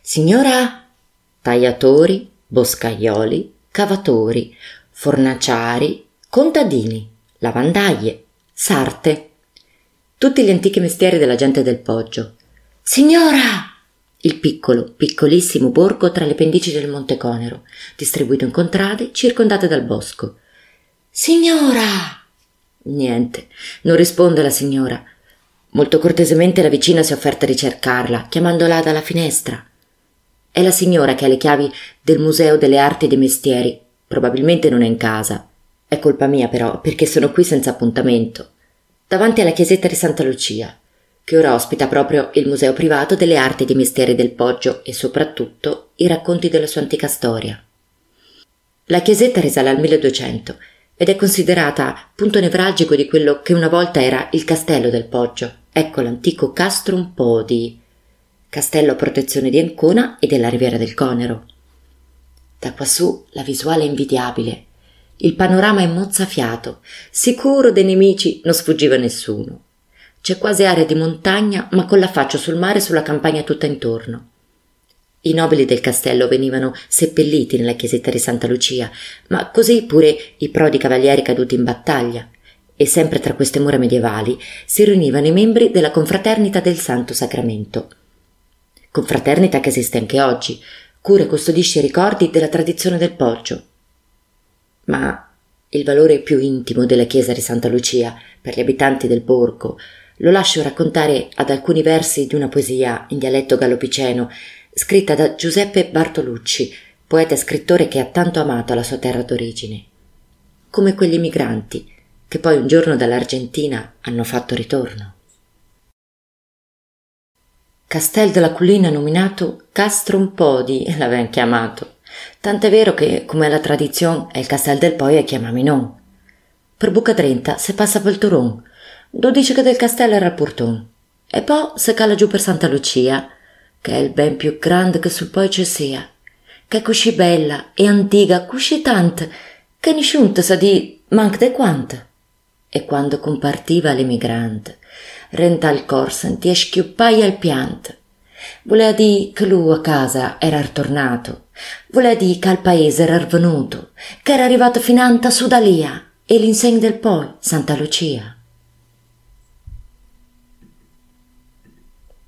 Signora? Tagliatori, boscaioli, cavatori, fornaciari, contadini, lavandaglie, sarte. Tutti gli antichi mestieri della gente del Poggio. Signora! Il piccolo, piccolissimo borgo tra le pendici del Monte Conero, distribuito in contrade circondate dal bosco. Signora! Niente, non risponde la signora. Molto cortesemente la vicina si è offerta di cercarla, chiamandola dalla finestra. È la signora che ha le chiavi del Museo delle Arti e dei Mestieri. Probabilmente non è in casa. È colpa mia, però, perché sono qui senza appuntamento. Davanti alla chiesetta di Santa Lucia, che ora ospita proprio il Museo privato delle Arti e dei Mestieri del Poggio e soprattutto i racconti della sua antica storia. La chiesetta risale al 1200 ed è considerata punto nevralgico di quello che una volta era il castello del Poggio. Ecco l'antico Castrum Podi, castello a protezione di Ancona e della riviera del Conero. Da quassù la visuale è invidiabile. Il panorama è mozzafiato, sicuro dei nemici non sfuggiva nessuno. C'è quasi area di montagna, ma con l'affaccio sul mare e sulla campagna tutta intorno. I nobili del castello venivano seppelliti nella chiesetta di Santa Lucia, ma così pure i prodi cavalieri caduti in battaglia. E sempre tra queste mura medievali si riunivano i membri della confraternita del Santo Sacramento. Confraternita che esiste anche oggi, cura e custodisce i ricordi della tradizione del Poggio. Ma il valore più intimo della chiesa di Santa Lucia per gli abitanti del borgo lo lascio raccontare ad alcuni versi di una poesia in dialetto gallopiceno scritta da Giuseppe Bartolucci, poeta e scrittore che ha tanto amato la sua terra d'origine. Come quegli migranti che poi un giorno dall'Argentina hanno fatto ritorno. Castel della Collina nominato Castrum Podi l'avevano chiamato. Tant'è vero che, come la tradizione, è il Castel del Poi e chiamami non. Per Buca Trenta se passa per il Turon, dodici che del castello era il Porton. E poi se cala giù per Santa Lucia, che è il ben più grande che sul poi ci sia, che è così bella e antica, così tanta, che nessuno sa di manca de quante. E quando compartiva l'emigrante, renta il cor sentia schiuppaia il pianto. Voleva dire che lui a casa era ritornato, voleva dire che al paese era venuto, che era arrivato finanta su Dalia e l'insegno del poi, Santa Lucia.